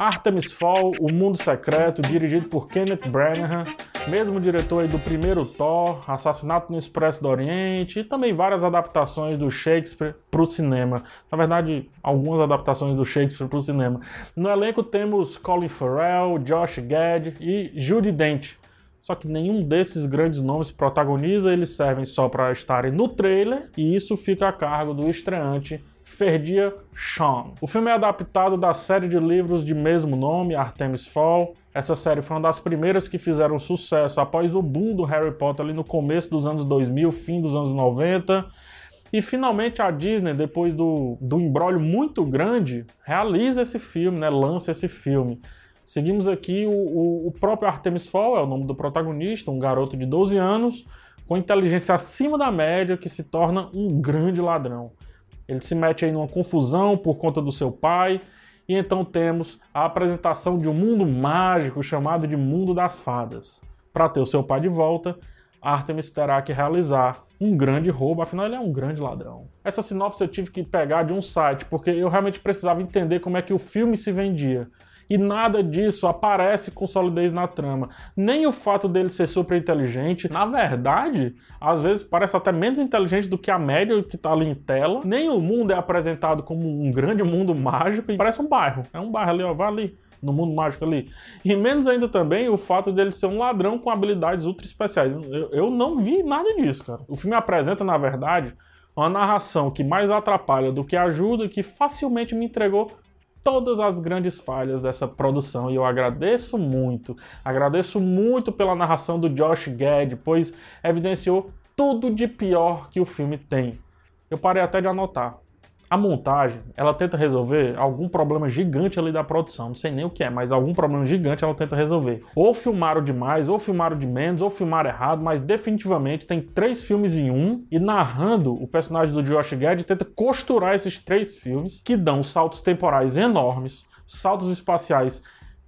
Artemis Fall, O Mundo Secreto, dirigido por Kenneth Branagh, mesmo diretor do primeiro Thor, Assassinato no Expresso do Oriente e também várias adaptações do Shakespeare para o cinema. Na verdade, algumas adaptações do Shakespeare para o cinema. No elenco temos Colin Farrell, Josh Gad e Judy Dent. Só que nenhum desses grandes nomes protagoniza, eles servem só para estarem no trailer e isso fica a cargo do estreante Ferdia Sean. O filme é adaptado da série de livros de mesmo nome, Artemis Fall. Essa série foi uma das primeiras que fizeram sucesso após o boom do Harry Potter ali no começo dos anos 2000, fim dos anos 90. E finalmente a Disney, depois do, do embrólio muito grande, realiza esse filme, né? lança esse filme. Seguimos aqui o, o, o próprio Artemis Fall, é o nome do protagonista, um garoto de 12 anos, com inteligência acima da média, que se torna um grande ladrão. Ele se mete aí numa confusão por conta do seu pai, e então temos a apresentação de um mundo mágico chamado de Mundo das Fadas. Para ter o seu pai de volta, Artemis terá que realizar um grande roubo, afinal ele é um grande ladrão. Essa sinopse eu tive que pegar de um site, porque eu realmente precisava entender como é que o filme se vendia e nada disso aparece com solidez na trama. Nem o fato dele ser super inteligente, na verdade, às vezes parece até menos inteligente do que a média que tá ali em tela. Nem o mundo é apresentado como um grande mundo mágico e parece um bairro. É um bairro ali, ó, vai ali no mundo mágico ali. E menos ainda também o fato dele ser um ladrão com habilidades ultra especiais. Eu, eu não vi nada disso, cara. O filme apresenta, na verdade, uma narração que mais atrapalha do que ajuda e que facilmente me entregou todas as grandes falhas dessa produção e eu agradeço muito. Agradeço muito pela narração do Josh Gad, pois evidenciou tudo de pior que o filme tem. Eu parei até de anotar. A montagem, ela tenta resolver algum problema gigante ali da produção. Não sei nem o que é, mas algum problema gigante ela tenta resolver. Ou filmaram demais, ou filmaram de menos, ou filmaram errado, mas definitivamente tem três filmes em um. E narrando, o personagem do Josh Gad tenta costurar esses três filmes, que dão saltos temporais enormes, saltos espaciais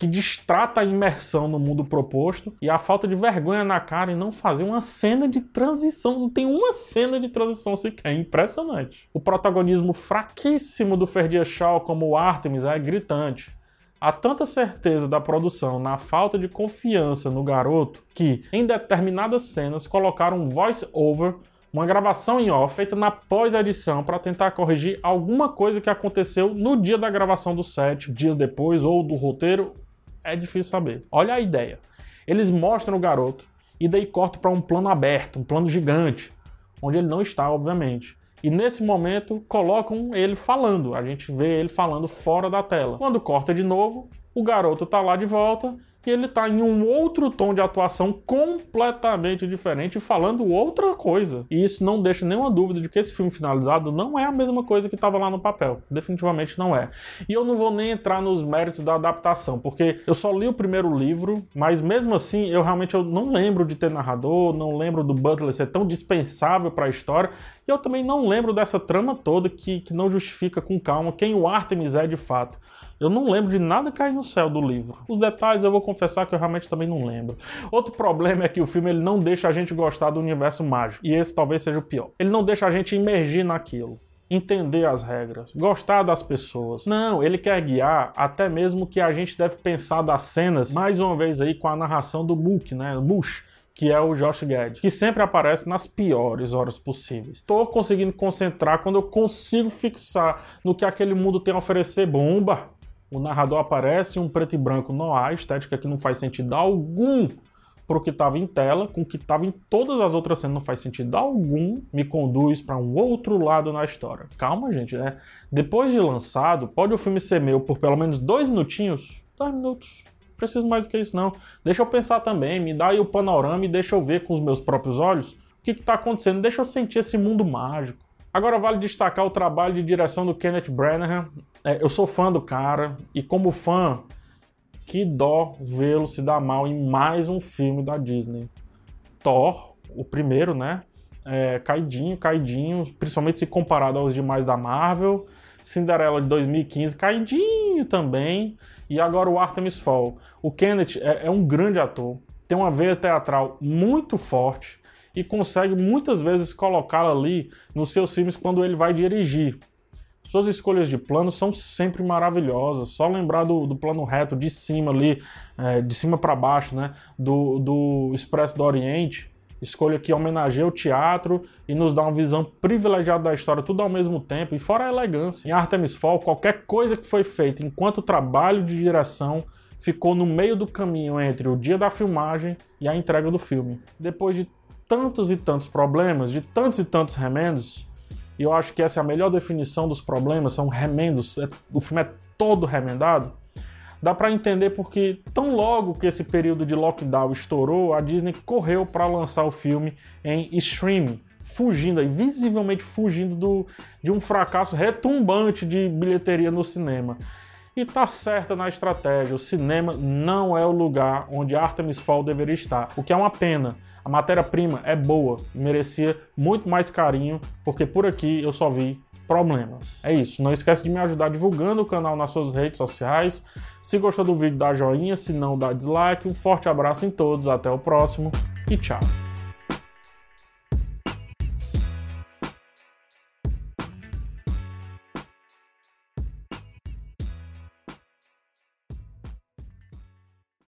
que distrata a imersão no mundo proposto e a falta de vergonha na cara em não fazer uma cena de transição. Não tem uma cena de transição sequer. É impressionante. O protagonismo fraquíssimo do Ferdia Shaw como Artemis é gritante. Há tanta certeza da produção na falta de confiança no garoto que, em determinadas cenas, colocaram um voice-over uma gravação em off feita na pós-edição para tentar corrigir alguma coisa que aconteceu no dia da gravação do set, dias depois, ou do roteiro, é difícil saber. Olha a ideia. Eles mostram o garoto e daí cortam para um plano aberto, um plano gigante, onde ele não está, obviamente. E nesse momento colocam ele falando. A gente vê ele falando fora da tela. Quando corta de novo, o garoto está lá de volta e ele está em um outro tom de atuação completamente diferente, falando outra coisa. E isso não deixa nenhuma dúvida de que esse filme finalizado não é a mesma coisa que estava lá no papel. Definitivamente não é. E eu não vou nem entrar nos méritos da adaptação, porque eu só li o primeiro livro, mas mesmo assim eu realmente eu não lembro de ter narrador, não lembro do Butler ser tão dispensável para a história, e eu também não lembro dessa trama toda que, que não justifica com calma quem o Artemis é de fato. Eu não lembro de nada cair no céu do livro. Os detalhes eu vou confessar que eu realmente também não lembro. Outro problema é que o filme ele não deixa a gente gostar do universo mágico. E esse talvez seja o pior. Ele não deixa a gente imergir naquilo entender as regras, gostar das pessoas. Não, ele quer guiar até mesmo que a gente deve pensar das cenas, mais uma vez aí com a narração do Book, né? Bush, que é o Josh Gad, que sempre aparece nas piores horas possíveis. Estou conseguindo concentrar quando eu consigo fixar no que aquele mundo tem a oferecer bomba o narrador aparece um preto e branco há, estética que não faz sentido algum para o que estava em tela, com o que estava em todas as outras cenas não faz sentido algum, me conduz para um outro lado na história. Calma, gente, né? Depois de lançado, pode o filme ser meu por pelo menos dois minutinhos? Dois minutos. Preciso mais do que isso, não. Deixa eu pensar também, me dá aí o panorama e deixa eu ver com os meus próprios olhos o que está acontecendo. Deixa eu sentir esse mundo mágico. Agora vale destacar o trabalho de direção do Kenneth Branagh. É, eu sou fã do cara e como fã, que dó vê-lo se dar mal em mais um filme da Disney. Thor, o primeiro, né? É, caidinho, caidinho, principalmente se comparado aos demais da Marvel. Cinderela de 2015, caidinho também. E agora o Artemis Fall. O Kenneth é, é um grande ator, tem uma veia teatral muito forte e consegue muitas vezes colocá-la ali nos seus filmes quando ele vai dirigir. Suas escolhas de plano são sempre maravilhosas. Só lembrar do, do plano reto de cima ali, é, de cima para baixo, né? Do, do Expresso do Oriente. Escolha que homenageia o teatro e nos dá uma visão privilegiada da história, tudo ao mesmo tempo, e fora a elegância. Em Artemis Fall, qualquer coisa que foi feita enquanto trabalho de direção ficou no meio do caminho entre o dia da filmagem e a entrega do filme. Depois de tantos e tantos problemas, de tantos e tantos remendos, e eu acho que essa é a melhor definição dos problemas, são remendos, é, o filme é todo remendado, dá para entender porque tão logo que esse período de lockdown estourou, a Disney correu para lançar o filme em streaming, fugindo aí, visivelmente fugindo do, de um fracasso retumbante de bilheteria no cinema. E tá certa na estratégia, o cinema não é o lugar onde Artemis Fall deveria estar, o que é uma pena. A matéria-prima é boa e merecia muito mais carinho, porque por aqui eu só vi problemas. É isso, não esquece de me ajudar divulgando o canal nas suas redes sociais. Se gostou do vídeo, dá joinha, se não, dá dislike. Um forte abraço em todos, até o próximo e tchau.